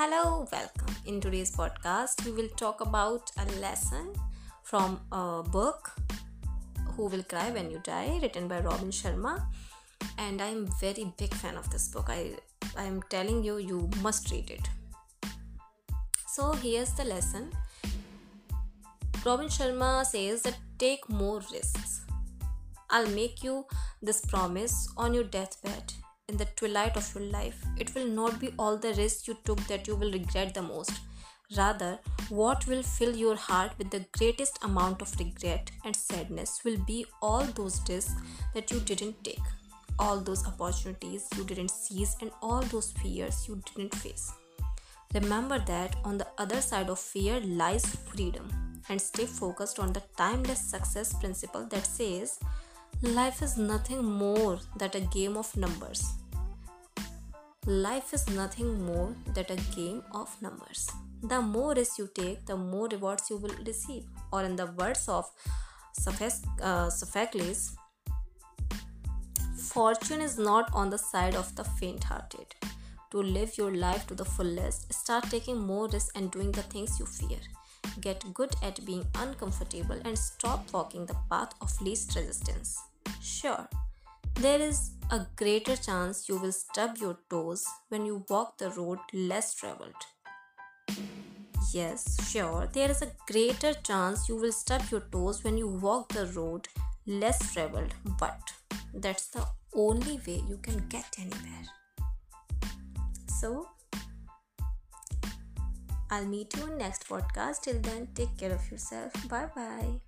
Hello, welcome. In today's podcast, we will talk about a lesson from a book Who Will Cry When You Die, written by Robin Sharma. And I'm very big fan of this book. I I am telling you, you must read it. So here's the lesson. Robin Sharma says that take more risks. I'll make you this promise on your deathbed in the twilight of your life. It will not be all the risks you took that you will regret the most. Rather, what will fill your heart with the greatest amount of regret and sadness will be all those risks that you didn't take, all those opportunities you didn't seize, and all those fears you didn't face. Remember that on the other side of fear lies freedom, and stay focused on the timeless success principle that says life is nothing more than a game of numbers Life is nothing more than a game of numbers. The more risks you take, the more rewards you will receive. Or, in the words of uh, Sophocles, fortune is not on the side of the faint hearted. To live your life to the fullest, start taking more risks and doing the things you fear. Get good at being uncomfortable and stop walking the path of least resistance. Sure, there is a greater chance you will stub your toes when you walk the road less traveled. Yes, sure, there is a greater chance you will stub your toes when you walk the road less traveled, but that's the only way you can get anywhere. So, I'll meet you in next podcast. Till then, take care of yourself. Bye bye.